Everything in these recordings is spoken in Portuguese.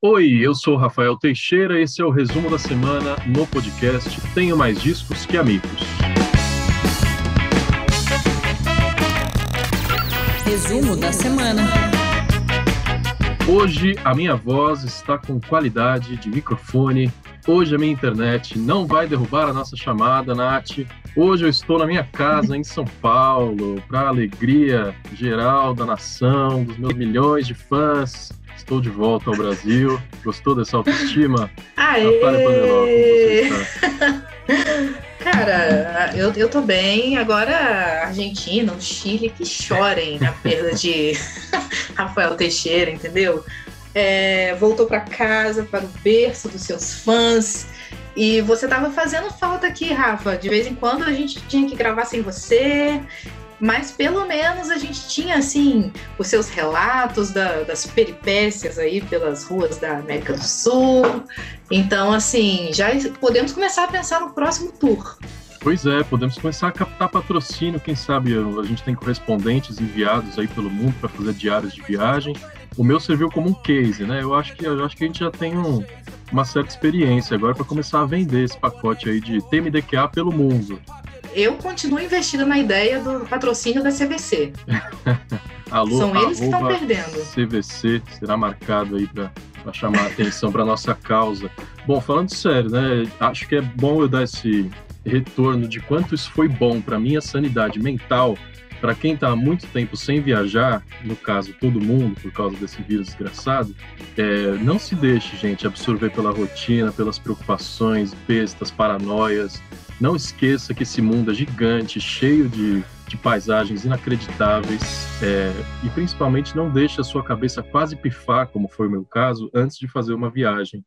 Oi, eu sou Rafael Teixeira, esse é o resumo da semana no podcast Tenho Mais Discos que Amigos. Resumo da semana. Hoje a minha voz está com qualidade de microfone. Hoje a minha internet não vai derrubar a nossa chamada, Nath. Hoje eu estou na minha casa em São Paulo, para a alegria geral da nação, dos meus milhões de fãs Estou de volta ao Brasil. Gostou dessa autoestima? Aê! Natália Paneló, como você está? Cara, eu, eu tô bem. Agora, a Argentina, o Chile, que chorem a perda de Rafael Teixeira, entendeu? É, voltou para casa, para o berço dos seus fãs. E você tava fazendo falta aqui, Rafa. De vez em quando a gente tinha que gravar sem você mas pelo menos a gente tinha assim os seus relatos da, das peripécias aí pelas ruas da América do Sul. Então, assim, já podemos começar a pensar no próximo tour. Pois é, podemos começar a captar patrocínio, quem sabe a gente tem correspondentes enviados aí pelo mundo para fazer diários de viagem. O meu serviu como um case, né? Eu acho que eu acho que a gente já tem um, uma certa experiência agora para começar a vender esse pacote aí de TMDQA pelo mundo eu continuo investida na ideia do patrocínio da CVC. Alô, São eles que estão perdendo. CVC será marcado aí para chamar a atenção para nossa causa. Bom, falando sério, né? Acho que é bom eu dar esse retorno de quanto isso foi bom para minha sanidade mental. Para quem está há muito tempo sem viajar, no caso todo mundo, por causa desse vírus desgraçado, é, não se deixe, gente, absorver pela rotina, pelas preocupações, bestas, paranoias. Não esqueça que esse mundo é gigante, cheio de, de paisagens inacreditáveis é, e principalmente não deixe a sua cabeça quase pifar, como foi o meu caso, antes de fazer uma viagem.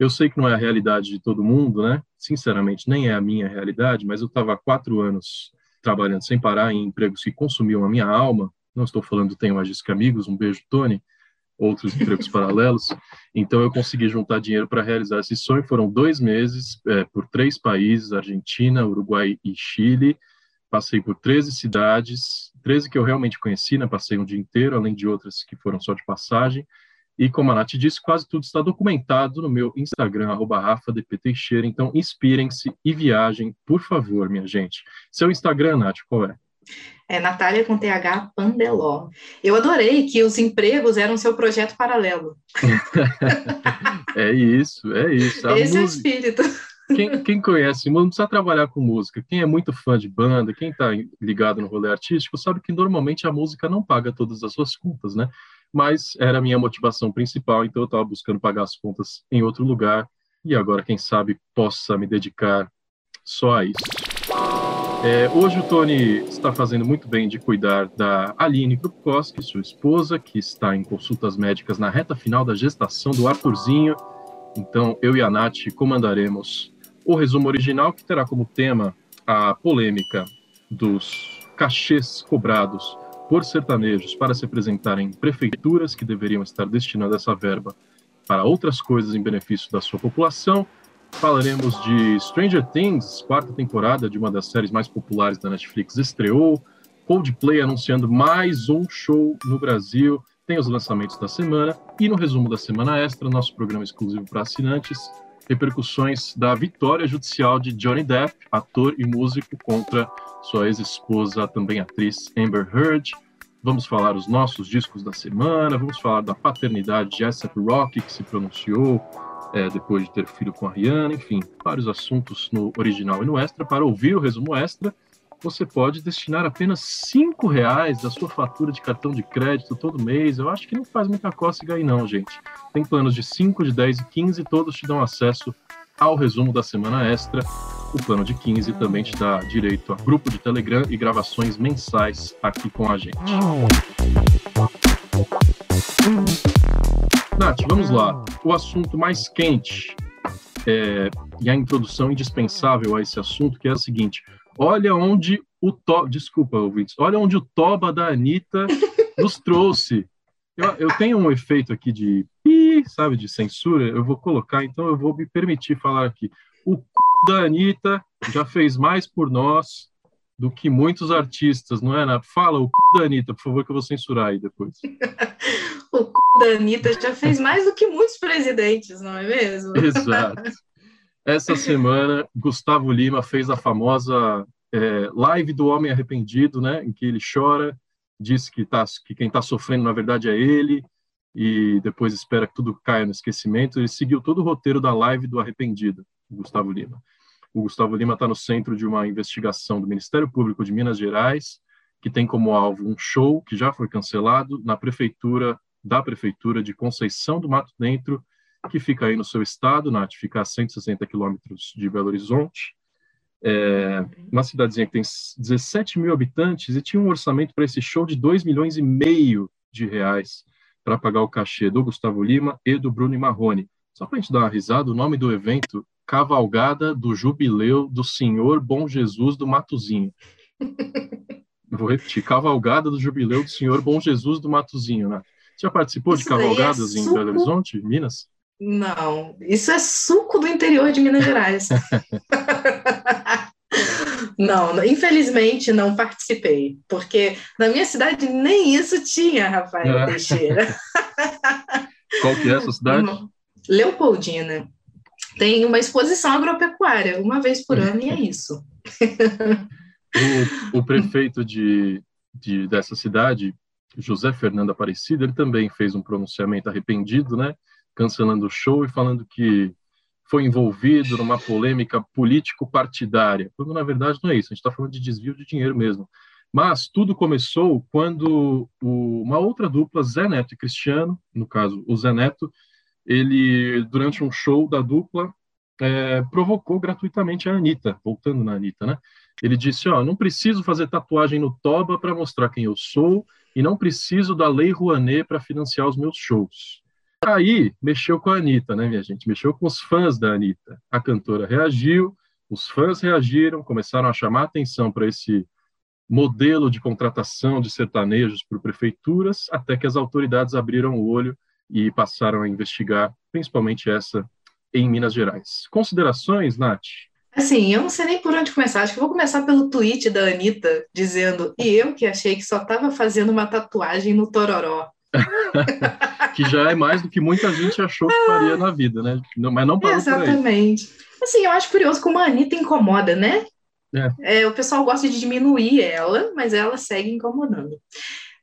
Eu sei que não é a realidade de todo mundo, né? Sinceramente, nem é a minha realidade, mas eu estava há quatro anos trabalhando sem parar em empregos que consumiam a minha alma. Não estou falando tenho mais que amigos, um beijo, Tony outros empregos paralelos. Então eu consegui juntar dinheiro para realizar esse sonho. Foram dois meses é, por três países: Argentina, Uruguai e Chile. Passei por 13 cidades, 13 que eu realmente conheci, né? Passei um dia inteiro, além de outras que foram só de passagem. E como a Nath disse, quase tudo está documentado no meu Instagram, arroba Teixeira. Então, inspirem-se e viajem, por favor, minha gente. Seu Instagram, Nath, qual é? É Natália com TH Pandeló. Eu adorei que os empregos eram seu projeto paralelo. é isso, é isso. A Esse música... é o espírito. Quem, quem conhece, não precisa trabalhar com música. Quem é muito fã de banda, quem está ligado no rolê artístico, sabe que normalmente a música não paga todas as suas contas, né? Mas era a minha motivação principal, então eu estava buscando pagar as contas em outro lugar. E agora, quem sabe, possa me dedicar só a isso. É, hoje o Tony está fazendo muito bem de cuidar da Aline Krupkowski, sua esposa, que está em consultas médicas na reta final da gestação do Arthurzinho. Então, eu e a Nath comandaremos o resumo original, que terá como tema a polêmica dos cachês cobrados por sertanejos para se apresentarem em prefeituras que deveriam estar destinando essa verba para outras coisas em benefício da sua população Falaremos de Stranger Things, quarta temporada de uma das séries mais populares da Netflix estreou. Coldplay anunciando mais um show no Brasil. Tem os lançamentos da semana. E no resumo da semana extra, nosso programa exclusivo para assinantes, repercussões da vitória judicial de Johnny Depp, ator e músico, contra sua ex-esposa, também atriz Amber Heard. Vamos falar os nossos discos da semana, vamos falar da paternidade de A$AP Rocky, que se pronunciou, é, depois de ter filho com a Rihanna, enfim, vários assuntos no original e no extra. Para ouvir o resumo extra, você pode destinar apenas cinco reais da sua fatura de cartão de crédito todo mês. Eu acho que não faz muita cócega aí não, gente. Tem planos de 5, de 10 e 15, todos te dão acesso ao resumo da semana extra. O plano de 15 também te dá direito a grupo de Telegram e gravações mensais aqui com a gente. Nath, vamos lá. O assunto mais quente é, e a introdução indispensável a esse assunto, que é a seguinte: olha onde o to... desculpa, ouvintes, olha onde o Toba da Anitta nos trouxe. Eu, eu, tenho um efeito aqui de pi, sabe, de censura, eu vou colocar, então eu vou me permitir falar aqui. O c... da Anitta já fez mais por nós do que muitos artistas, não é? Fala o c... da Anitta, por favor, que eu vou censurar aí depois. o c da Anitta já fez mais do que muitos presidentes, não é mesmo? Exato. Essa semana, Gustavo Lima fez a famosa é, live do homem arrependido, né, em que ele chora, diz que, tá, que quem está sofrendo na verdade é ele, e depois espera que tudo caia no esquecimento. Ele seguiu todo o roteiro da live do arrependido, Gustavo Lima. O Gustavo Lima está no centro de uma investigação do Ministério Público de Minas Gerais, que tem como alvo um show que já foi cancelado na prefeitura da prefeitura de Conceição do Mato Dentro, que fica aí no seu estado, Nath, fica a 160 quilômetros de Belo Horizonte, é, uma cidadezinha que tem 17 mil habitantes e tinha um orçamento para esse show de 2 milhões e meio de reais para pagar o cachê do Gustavo Lima e do Bruno Marrone. Só para a gente dar uma risada, o nome do evento, Cavalgada do Jubileu do Senhor Bom Jesus do Matuzinho. Vou repetir, Cavalgada do Jubileu do Senhor Bom Jesus do Matuzinho, né? Você já participou Isso de é cavalgadas é em Belo Horizonte, Minas? Não, isso é suco do interior de Minas Gerais. não, infelizmente não participei, porque na minha cidade nem isso tinha, Rafael é. Teixeira. Qual que é essa cidade? Leopoldina. Tem uma exposição agropecuária, uma vez por ano, e é isso. o, o prefeito de, de, dessa cidade, José Fernando Aparecido, ele também fez um pronunciamento arrependido, né? cancelando o show e falando que foi envolvido numa polêmica político-partidária, quando na verdade não é isso, a gente está falando de desvio de dinheiro mesmo. Mas tudo começou quando o, uma outra dupla, Zé Neto e Cristiano, no caso o Zé Neto, ele, durante um show da dupla, é, provocou gratuitamente a Anitta, voltando na Anitta, né? Ele disse, ó, não preciso fazer tatuagem no toba para mostrar quem eu sou e não preciso da Lei Rouanet para financiar os meus shows. Aí mexeu com a Anitta, né, minha gente? Mexeu com os fãs da Anitta. A cantora reagiu, os fãs reagiram, começaram a chamar atenção para esse modelo de contratação de sertanejos por prefeituras, até que as autoridades abriram o olho e passaram a investigar, principalmente essa em Minas Gerais. Considerações, Nath? Assim, eu não sei nem por onde começar. Acho que vou começar pelo tweet da Anitta, dizendo: E eu que achei que só estava fazendo uma tatuagem no Tororó. que já é mais do que muita gente achou que faria na vida, né? Não, mas não parou Exatamente. Assim, eu acho curioso como a Anitta incomoda, né? É. É, o pessoal gosta de diminuir ela, mas ela segue incomodando.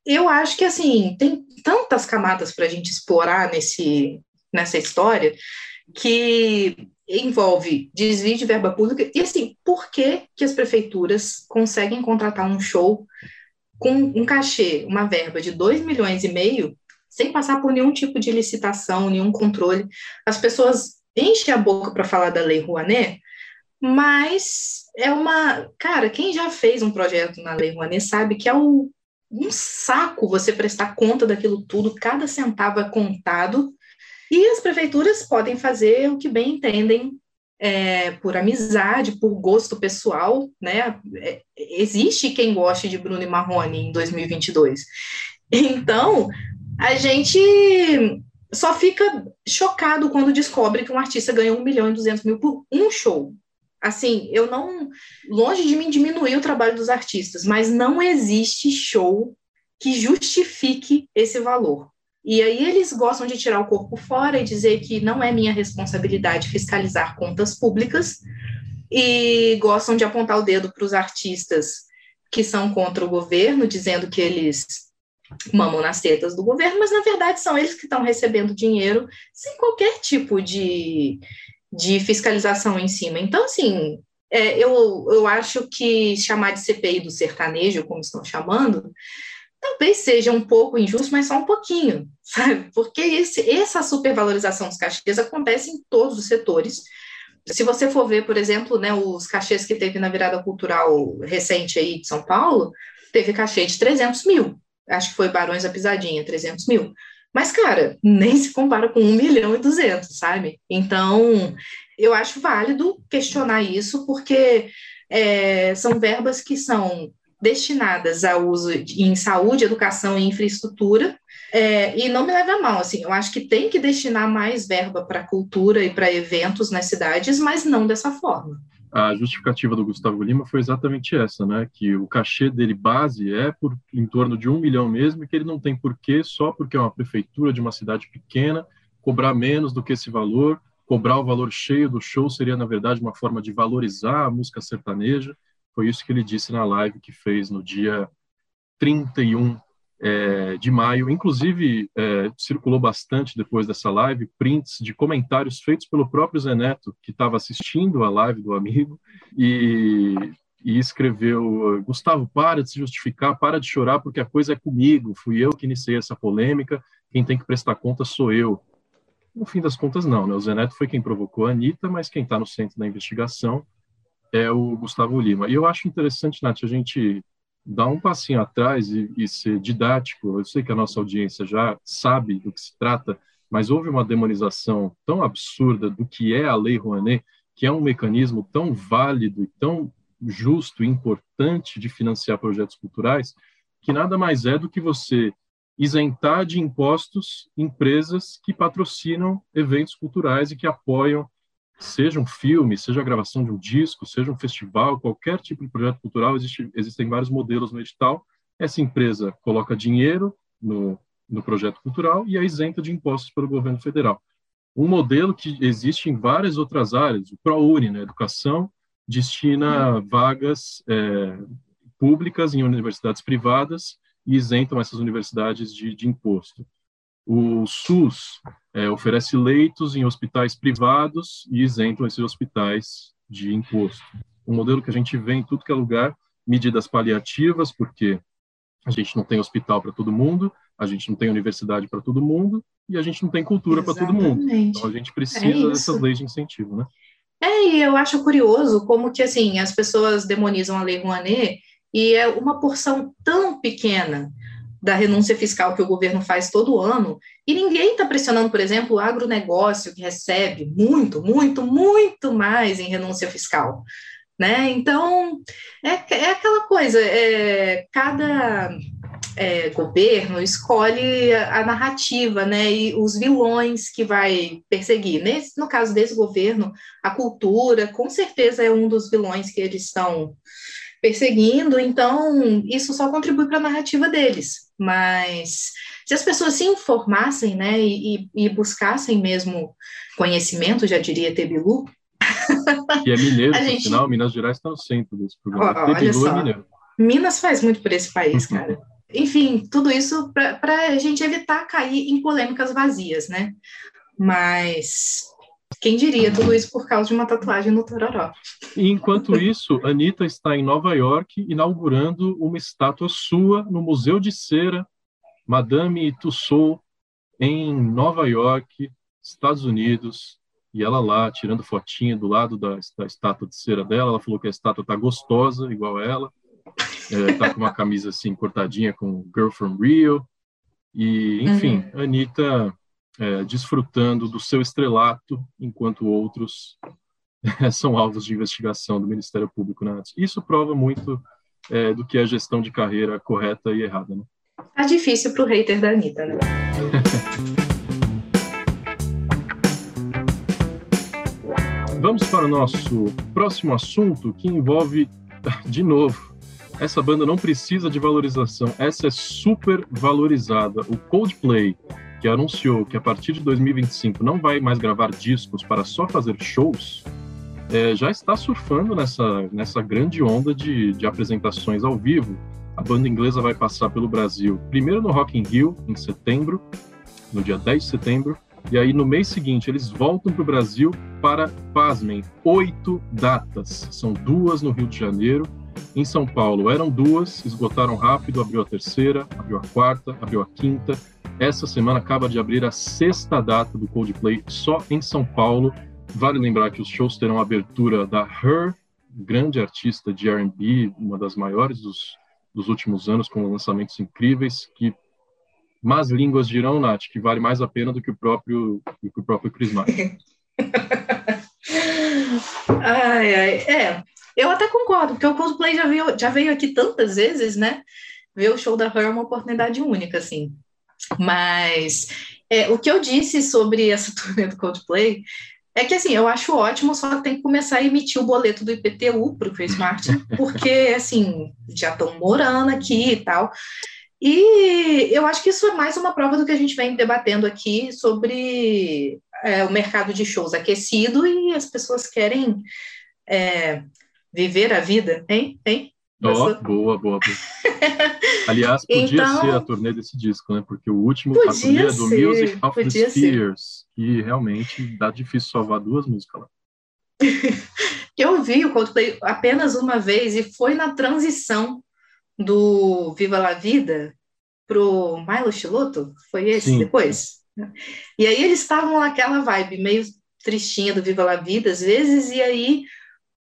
Eu acho que, assim, tem tantas camadas para a gente explorar nesse, nessa história que envolve desvio de verba pública e, assim, por que, que as prefeituras conseguem contratar um show com um cachê, uma verba de 2 milhões e meio, sem passar por nenhum tipo de licitação, nenhum controle. As pessoas enchem a boca para falar da Lei Rouanet, mas é uma. Cara, quem já fez um projeto na Lei Rouanet sabe que é um, um saco você prestar conta daquilo tudo, cada centavo é contado, e as prefeituras podem fazer o que bem entendem é, por amizade, por gosto pessoal, né? É, existe quem goste de Bruno e Marrone em 2022. Então, a gente só fica chocado quando descobre que um artista ganhou um milhão e duzentos mil por um show. Assim, eu não. Longe de mim diminuir o trabalho dos artistas, mas não existe show que justifique esse valor. E aí eles gostam de tirar o corpo fora e dizer que não é minha responsabilidade fiscalizar contas públicas e gostam de apontar o dedo para os artistas que são contra o governo, dizendo que eles mamam nas tetas do governo, mas na verdade são eles que estão recebendo dinheiro sem qualquer tipo de, de fiscalização em cima. Então, assim, é, eu, eu acho que chamar de CPI do sertanejo, como estão chamando, talvez seja um pouco injusto, mas só um pouquinho, sabe? Porque esse, essa supervalorização dos cachês acontece em todos os setores. Se você for ver, por exemplo, né, os cachês que teve na virada cultural recente aí de São Paulo, teve cachê de 300 mil. Acho que foi Barões da Pisadinha, 300 mil. Mas, cara, nem se compara com 1 milhão e 200, sabe? Então, eu acho válido questionar isso, porque é, são verbas que são destinadas ao uso em saúde, educação e infraestrutura. É, e não me leva a mal, assim, eu acho que tem que destinar mais verba para cultura e para eventos nas cidades, mas não dessa forma. A justificativa do Gustavo Lima foi exatamente essa, né? Que o cachê dele base é por em torno de um milhão mesmo, e que ele não tem porquê, só porque é uma prefeitura de uma cidade pequena, cobrar menos do que esse valor, cobrar o valor cheio do show seria, na verdade, uma forma de valorizar a música sertaneja. Foi isso que ele disse na live que fez no dia 31 é, de maio. Inclusive, é, circulou bastante depois dessa live prints de comentários feitos pelo próprio Zé Neto, que estava assistindo a live do amigo, e, e escreveu: Gustavo, para de se justificar, para de chorar, porque a coisa é comigo, fui eu que iniciei essa polêmica, quem tem que prestar conta sou eu. No fim das contas, não, né? O Zé Neto foi quem provocou a Anitta, mas quem está no centro da investigação é o Gustavo Lima. E eu acho interessante, Nath, a gente dar um passinho atrás e, e, ser didático. Eu sei que a nossa audiência já sabe do que se trata, mas houve uma demonização tão absurda do que é a Lei Rouanet, que é um mecanismo tão válido e tão justo e importante de financiar projetos culturais, que nada mais é do que você isentar de impostos empresas que patrocinam eventos culturais e que apoiam seja um filme, seja a gravação de um disco, seja um festival, qualquer tipo de projeto cultural, existe, existem vários modelos no edital. Essa empresa coloca dinheiro no, no projeto cultural e é isenta de impostos pelo governo federal. Um modelo que existe em várias outras áreas, o ProUni, na né, educação, destina vagas é, públicas em universidades privadas e isentam essas universidades de, de imposto. O SUS é, oferece leitos em hospitais privados e isentam esses hospitais de imposto. Um modelo que a gente vê em tudo que é lugar, medidas paliativas, porque a gente não tem hospital para todo mundo, a gente não tem universidade para todo mundo e a gente não tem cultura para todo mundo. Então a gente precisa é dessas leis de incentivo, né? É, e eu acho curioso como que assim as pessoas demonizam a lei Rouanet e é uma porção tão pequena da renúncia fiscal que o governo faz todo ano, e ninguém está pressionando, por exemplo, o agronegócio, que recebe muito, muito, muito mais em renúncia fiscal. Né? Então, é, é aquela coisa, é, cada é, governo escolhe a narrativa né, e os vilões que vai perseguir. Nesse, no caso desse governo, a cultura, com certeza, é um dos vilões que eles estão perseguindo, então isso só contribui para a narrativa deles. Mas se as pessoas se informassem, né, e, e buscassem mesmo conhecimento, já diria Tebilu. Que é mineiro, por gente... sinal, Minas Gerais está no centro desse programa. Oh, Tebilu é mineiro. Minas faz muito por esse país, cara. Enfim, tudo isso para a gente evitar cair em polêmicas vazias, né? Mas quem diria tudo isso por causa de uma tatuagem no Tororó? enquanto isso, Anitta está em Nova York inaugurando uma estátua sua no Museu de Cera, Madame Tussauds, em Nova York, Estados Unidos. E ela lá, tirando fotinha do lado da, da estátua de cera dela, ela falou que a estátua tá gostosa, igual ela. É, tá com uma camisa assim, cortadinha com Girl from Rio. E, enfim, uhum. Anitta é, desfrutando do seu estrelato, enquanto outros são alvos de investigação do Ministério Público né? Isso prova muito é, do que é gestão de carreira correta e errada. Né? Tá difícil para o hater da Anitta, né? Vamos para o nosso próximo assunto, que envolve, de novo, essa banda não precisa de valorização, essa é super valorizada. O Coldplay que anunciou que a partir de 2025 não vai mais gravar discos para só fazer shows, é, já está surfando nessa, nessa grande onda de, de apresentações ao vivo. A banda inglesa vai passar pelo Brasil primeiro no Rock in Rio, em setembro, no dia 10 de setembro, e aí no mês seguinte eles voltam para o Brasil para, pasmem, oito datas. São duas no Rio de Janeiro, em São Paulo eram duas, esgotaram rápido, abriu a terceira, abriu a quarta, abriu a quinta, essa semana acaba de abrir a sexta data do Coldplay só em São Paulo. Vale lembrar que os shows terão abertura da Her, grande artista de R&B, uma das maiores dos, dos últimos anos, com lançamentos incríveis, que más línguas dirão, Nath, que vale mais a pena do que o próprio, do que o próprio Chris Martin. ai, ai, é, eu até concordo, porque o Coldplay já veio, já veio aqui tantas vezes, né? Ver o show da Her é uma oportunidade única, assim. Mas é, o que eu disse sobre essa turnê do Coldplay É que assim, eu acho ótimo, só que tem que começar a emitir o boleto do IPTU para o Chris Martin, porque assim, já estão morando aqui e tal. E eu acho que isso é mais uma prova do que a gente vem debatendo aqui sobre é, o mercado de shows aquecido e as pessoas querem é, viver a vida, hein? hein? Oh, boa, boa, boa. Aliás, podia então, ser a turnê desse disco, né? Porque o último, a turnê é do Music of the Spheres, que realmente dá difícil salvar duas músicas lá. eu vi o Coldplay apenas uma vez e foi na transição do Viva la Vida pro Milo Chiloto, foi esse Sim. depois? E aí eles estavam naquela vibe meio tristinha do Viva la Vida às vezes, e aí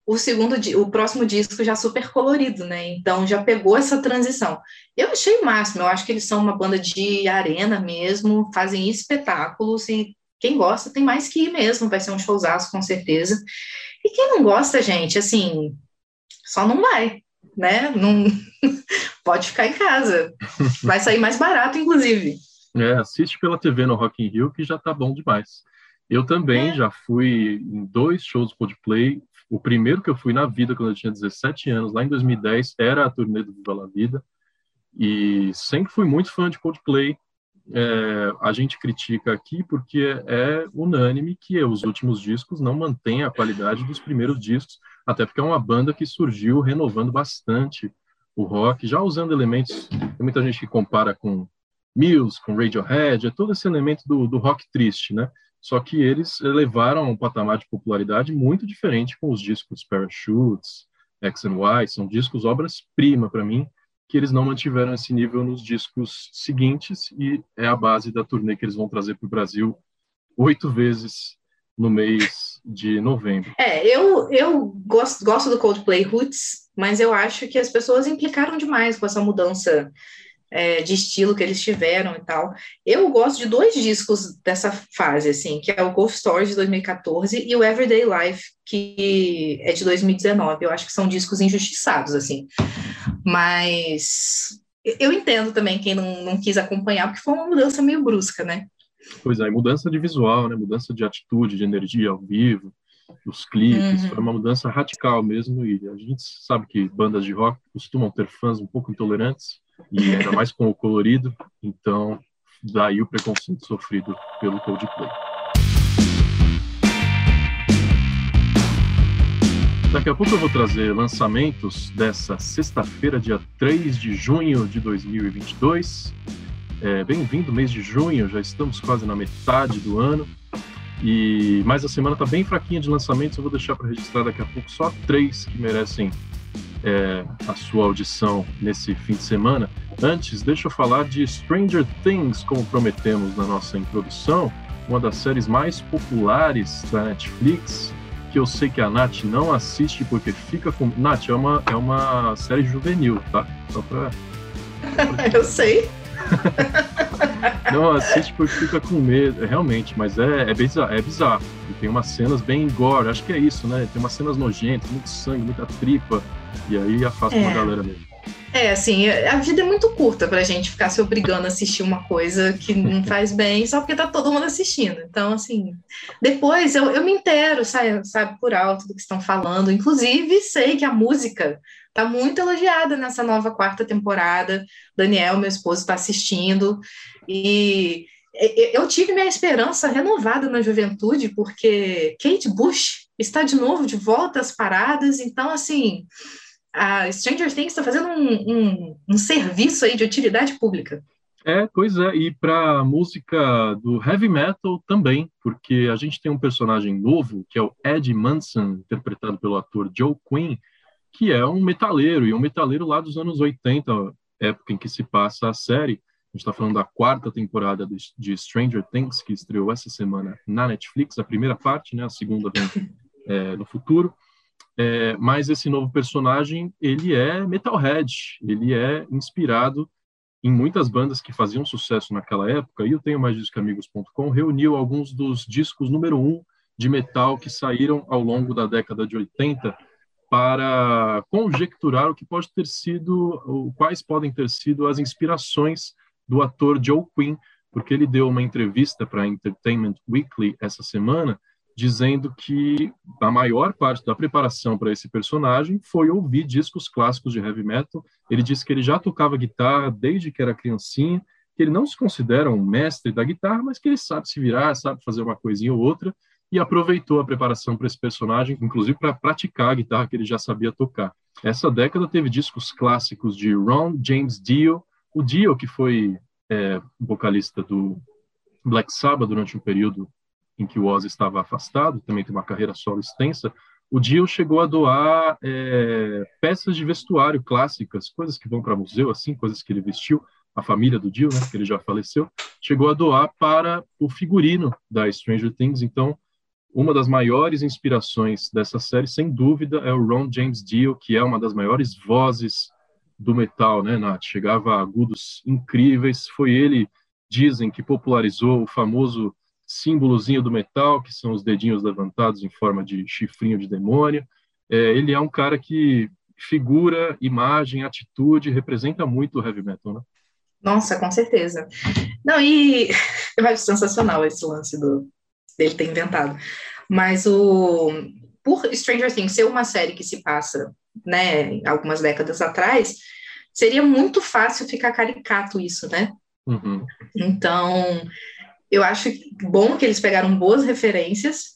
o segundo, o próximo disco já super colorido, né? Então já pegou essa transição. Eu achei o máximo, eu acho que eles são uma banda de arena mesmo, fazem espetáculos e quem gosta tem mais que ir mesmo, vai ser um showzaço com certeza. E quem não gosta, gente, assim, só não vai, né? Não pode ficar em casa. Vai sair mais barato, inclusive. É, assiste pela TV no Rock in Rio que já tá bom demais. Eu também é. já fui em dois shows do Coldplay, o primeiro que eu fui na vida, quando eu tinha 17 anos, lá em 2010, era a turnê do Viva la Vida. E sempre fui muito fã de Coldplay. É, a gente critica aqui porque é unânime que os últimos discos não mantêm a qualidade dos primeiros discos, até porque é uma banda que surgiu renovando bastante o rock, já usando elementos. Tem muita gente que compara com Muse, com Radiohead, é todo esse elemento do, do rock triste, né? Só que eles levaram a um patamar de popularidade muito diferente com os discos Parachutes, X and Y, são discos obras-prima para mim, que eles não mantiveram esse nível nos discos seguintes e é a base da turnê que eles vão trazer para o Brasil oito vezes no mês de novembro. É, eu, eu gosto, gosto do Coldplay Roots, mas eu acho que as pessoas implicaram demais com essa mudança é, de estilo que eles tiveram e tal. Eu gosto de dois discos dessa fase, assim, que é o Ghost Stories de 2014 e o Everyday Life, que é de 2019. Eu acho que são discos injustiçados, assim. Mas eu entendo também quem não, não quis acompanhar, porque foi uma mudança meio brusca, né? Pois é, mudança de visual, né? Mudança de atitude, de energia ao vivo, os clipes, uhum. foi uma mudança radical mesmo. E a gente sabe que bandas de rock costumam ter fãs um pouco intolerantes, e ainda mais com o colorido, então daí o preconceito sofrido pelo Coldplay. Daqui a pouco eu vou trazer lançamentos dessa sexta-feira, dia 3 de junho de 2022. É, Bem-vindo, mês de junho, já estamos quase na metade do ano. E mais a semana está bem fraquinha de lançamentos, eu vou deixar para registrar daqui a pouco só três que merecem é, a sua audição nesse fim de semana. Antes, deixa eu falar de Stranger Things, como prometemos na nossa introdução, uma das séries mais populares da Netflix, que eu sei que a Nath não assiste porque fica com. Nath, é uma, é uma série juvenil, tá? Só pra. eu sei. não assiste porque fica com medo, realmente, mas é, é, bizarro, é bizarro. E tem umas cenas bem gore, acho que é isso, né? Tem umas cenas nojentas, muito sangue, muita tripa. E aí afasta é. uma galera mesmo. É, assim, a vida é muito curta pra gente ficar se obrigando a assistir uma coisa que não faz bem só porque tá todo mundo assistindo. Então, assim, depois eu, eu me intero, sabe, sabe, por alto do que estão falando. Inclusive, sei que a música tá muito elogiada nessa nova quarta temporada. Daniel, meu esposo, está assistindo. E eu tive minha esperança renovada na juventude, porque Kate Bush está de novo de volta às paradas. Então, assim a Stranger Things está fazendo um, um, um, serviço aí de utilidade pública. É, pois é, e para música do heavy metal também, porque a gente tem um personagem novo, que é o Ed Manson, interpretado pelo ator Joe Quinn, que é um metaleiro, e um metaleiro lá dos anos 80, época em que se passa a série. A gente está falando da quarta temporada de, de, Stranger Things, que estreou essa semana na Netflix, a primeira parte, né, a segunda vem é, no futuro. É, mas esse novo personagem, ele é metalhead, ele é inspirado em muitas bandas que faziam sucesso naquela época, e eu tenho mais discoamigos.com, reuniu alguns dos discos número um de metal que saíram ao longo da década de 80 para conjecturar o que pode ter sido, quais podem ter sido as inspirações do ator Joe Quinn, porque ele deu uma entrevista para Entertainment Weekly essa semana dizendo que a maior parte da preparação para esse personagem foi ouvir discos clássicos de heavy metal. Ele disse que ele já tocava guitarra desde que era criancinha, que ele não se considera um mestre da guitarra, mas que ele sabe se virar, sabe fazer uma coisinha ou outra, e aproveitou a preparação para esse personagem, inclusive para praticar a guitarra que ele já sabia tocar. Essa década teve discos clássicos de Ron James Dio, o Dio que foi é, vocalista do Black Sabbath durante um período em que o Ozzy estava afastado, também tem uma carreira solo extensa, o Dio chegou a doar é, peças de vestuário clássicas, coisas que vão para museu, assim, coisas que ele vestiu, a família do Dio, né, que ele já faleceu, chegou a doar para o figurino da Stranger Things. Então, uma das maiores inspirações dessa série, sem dúvida, é o Ron James Dio, que é uma das maiores vozes do metal, né, Nath? Chegava a agudos incríveis. Foi ele, dizem, que popularizou o famoso símbolozinho do metal, que são os dedinhos levantados em forma de chifrinho de demônio. É, ele é um cara que figura, imagem, atitude, representa muito o heavy metal, né? Nossa, com certeza. Não, e eu acho sensacional esse lance do, dele ter inventado. Mas o por Stranger Things ser uma série que se passa, né, algumas décadas atrás, seria muito fácil ficar caricato isso, né? Uhum. Então, eu acho bom que eles pegaram boas referências,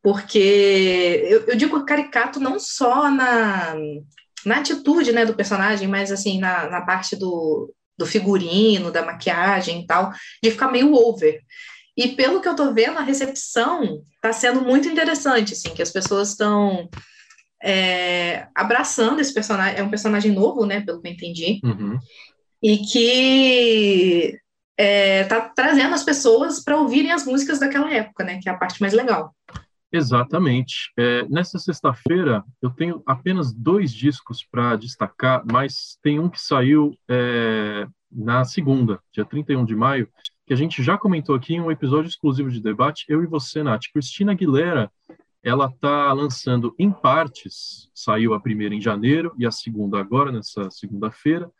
porque eu, eu digo caricato não só na, na atitude né, do personagem, mas assim, na, na parte do, do figurino, da maquiagem e tal, de ficar meio over. E pelo que eu tô vendo, a recepção está sendo muito interessante, assim, que as pessoas estão é, abraçando esse personagem. É um personagem novo, né, pelo que eu entendi. Uhum. E que é, tá trazendo as pessoas para ouvirem as músicas daquela época, né? Que é a parte mais legal. Exatamente. É, nessa sexta-feira, eu tenho apenas dois discos para destacar, mas tem um que saiu é, na segunda, dia 31 de maio, que a gente já comentou aqui em um episódio exclusivo de debate, eu e você, Nath. Cristina Aguilera, ela está lançando em partes, saiu a primeira em janeiro e a segunda agora, nessa segunda-feira,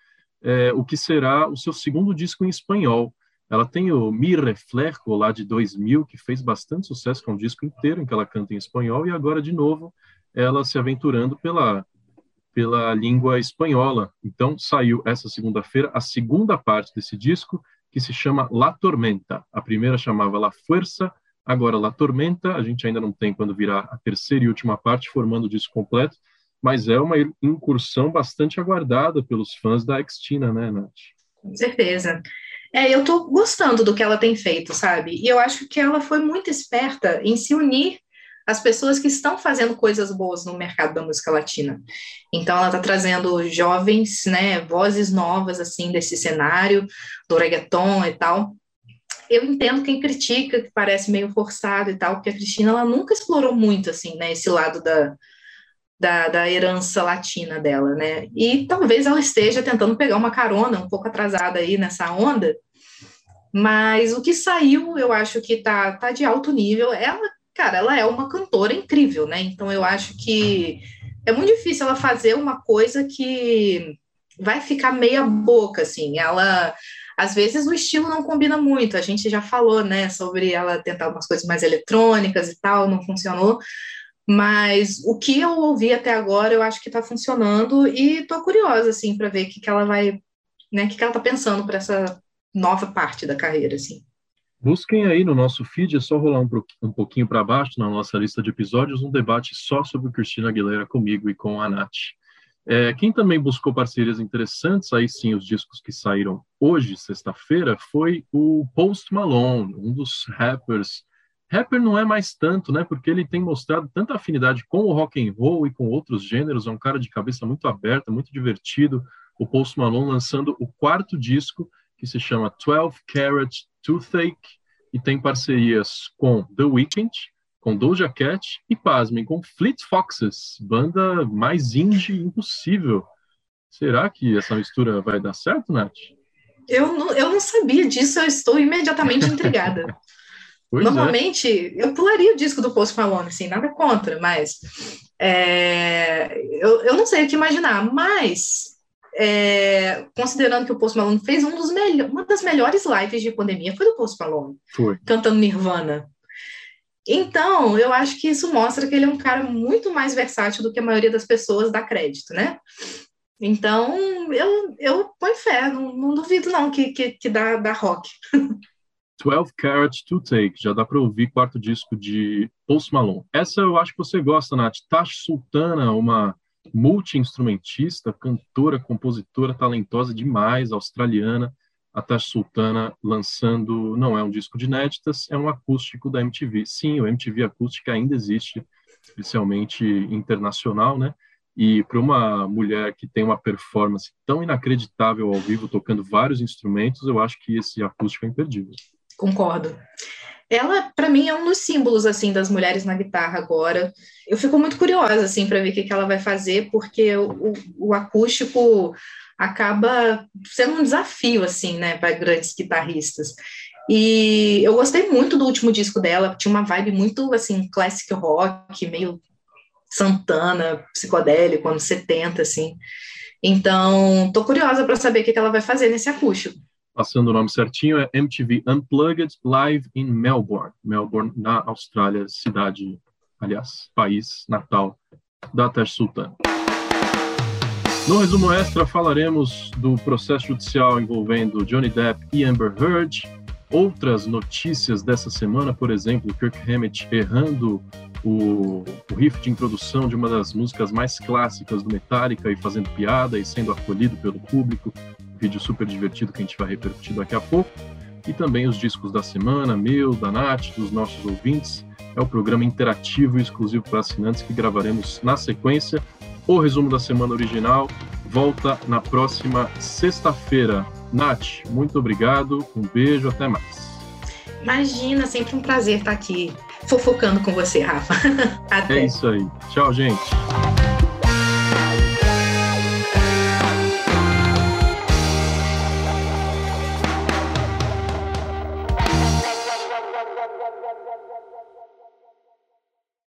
é, o que será o seu segundo disco em espanhol. Ela tem o Mi Reflejo, lá de 2000, que fez bastante sucesso, com é um disco inteiro em que ela canta em espanhol, e agora, de novo, ela se aventurando pela, pela língua espanhola. Então, saiu essa segunda-feira a segunda parte desse disco, que se chama La Tormenta. A primeira chamava La Fuerza, agora La Tormenta. A gente ainda não tem quando virar a terceira e última parte, formando o disco completo mas é uma incursão bastante aguardada pelos fãs da Xtina, né, Nath? Com certeza. É, eu tô gostando do que ela tem feito, sabe? E eu acho que ela foi muito esperta em se unir às pessoas que estão fazendo coisas boas no mercado da música latina. Então ela está trazendo jovens, né, vozes novas assim desse cenário do reggaeton e tal. Eu entendo quem critica que parece meio forçado e tal, porque a Cristina ela nunca explorou muito assim, né, esse lado da da, da herança latina dela, né? E talvez ela esteja tentando pegar uma carona um pouco atrasada aí nessa onda, mas o que saiu, eu acho que tá, tá de alto nível. Ela, cara, ela é uma cantora incrível, né? Então eu acho que é muito difícil ela fazer uma coisa que vai ficar meia boca, assim. Ela às vezes o estilo não combina muito. A gente já falou, né, sobre ela tentar umas coisas mais eletrônicas e tal, não funcionou. Mas o que eu ouvi até agora, eu acho que está funcionando e estou curiosa assim para ver o que, que ela vai, né, o que, que ela está pensando para essa nova parte da carreira, assim. Busquem aí no nosso feed, é só rolar um, pouquinho para baixo na nossa lista de episódios, um debate só sobre Cristina Aguilera comigo e com a Nath. É, quem também buscou parcerias interessantes, aí sim os discos que saíram hoje, sexta-feira, foi o Post Malone, um dos rappers Rapper não é mais tanto, né? Porque ele tem mostrado tanta afinidade com o rock and roll e com outros gêneros. É um cara de cabeça muito aberta, muito divertido. O Post Malone lançando o quarto disco que se chama 12 Carat Toothache e tem parcerias com The Weeknd, com Doja Cat e pasmem com Fleet Foxes, banda mais indie impossível. Será que essa mistura vai dar certo, Nath? Eu não, eu não sabia disso, eu estou imediatamente intrigada. Pois é. Normalmente, é. eu pularia o disco do Post Malone, assim, nada contra, mas é, eu, eu não sei o que imaginar, mas é, considerando que o Post Malone fez um dos uma das melhores lives de pandemia, foi do Post Malone, foi. cantando Nirvana. Então, eu acho que isso mostra que ele é um cara muito mais versátil do que a maioria das pessoas dá crédito, né? Então, eu, eu ponho fé, não, não duvido não que, que, que dá, dá rock. 12 Carat to Take, já dá para ouvir quarto disco de Post Malone. Essa eu acho que você gosta, Nath. Tash Sultana, uma multi-instrumentista, cantora, compositora talentosa demais, australiana. A Tash Sultana lançando, não é um disco de inéditas, é um acústico da MTV. Sim, o MTV Acústica ainda existe, especialmente internacional, né? E para uma mulher que tem uma performance tão inacreditável ao vivo, tocando vários instrumentos, eu acho que esse acústico é imperdível. Concordo. Ela, para mim, é um dos símbolos assim das mulheres na guitarra agora. Eu fico muito curiosa assim para ver o que, que ela vai fazer, porque o, o acústico acaba sendo um desafio assim, né, para grandes guitarristas. E eu gostei muito do último disco dela, tinha uma vibe muito assim classic rock, meio Santana, psicodélico, anos 70, assim. Então, tô curiosa para saber o que, ela vai fazer nesse acústico. Passando o nome certinho, é MTV Unplugged Live in Melbourne. Melbourne, na Austrália, cidade, aliás, país natal da Tash Sultan. No resumo extra, falaremos do processo judicial envolvendo Johnny Depp e Amber Heard. Outras notícias dessa semana, por exemplo, Kirk Hammett errando o, o riff de introdução de uma das músicas mais clássicas do Metallica e fazendo piada e sendo acolhido pelo público. Vídeo super divertido que a gente vai repercutir daqui a pouco. E também os discos da semana, meu, da Nath, dos nossos ouvintes. É o programa interativo e exclusivo para assinantes que gravaremos na sequência. O resumo da semana original volta na próxima sexta-feira. Nath, muito obrigado, um beijo, até mais. Imagina, sempre um prazer estar aqui fofocando com você, Rafa. Até. É isso aí. Tchau, gente.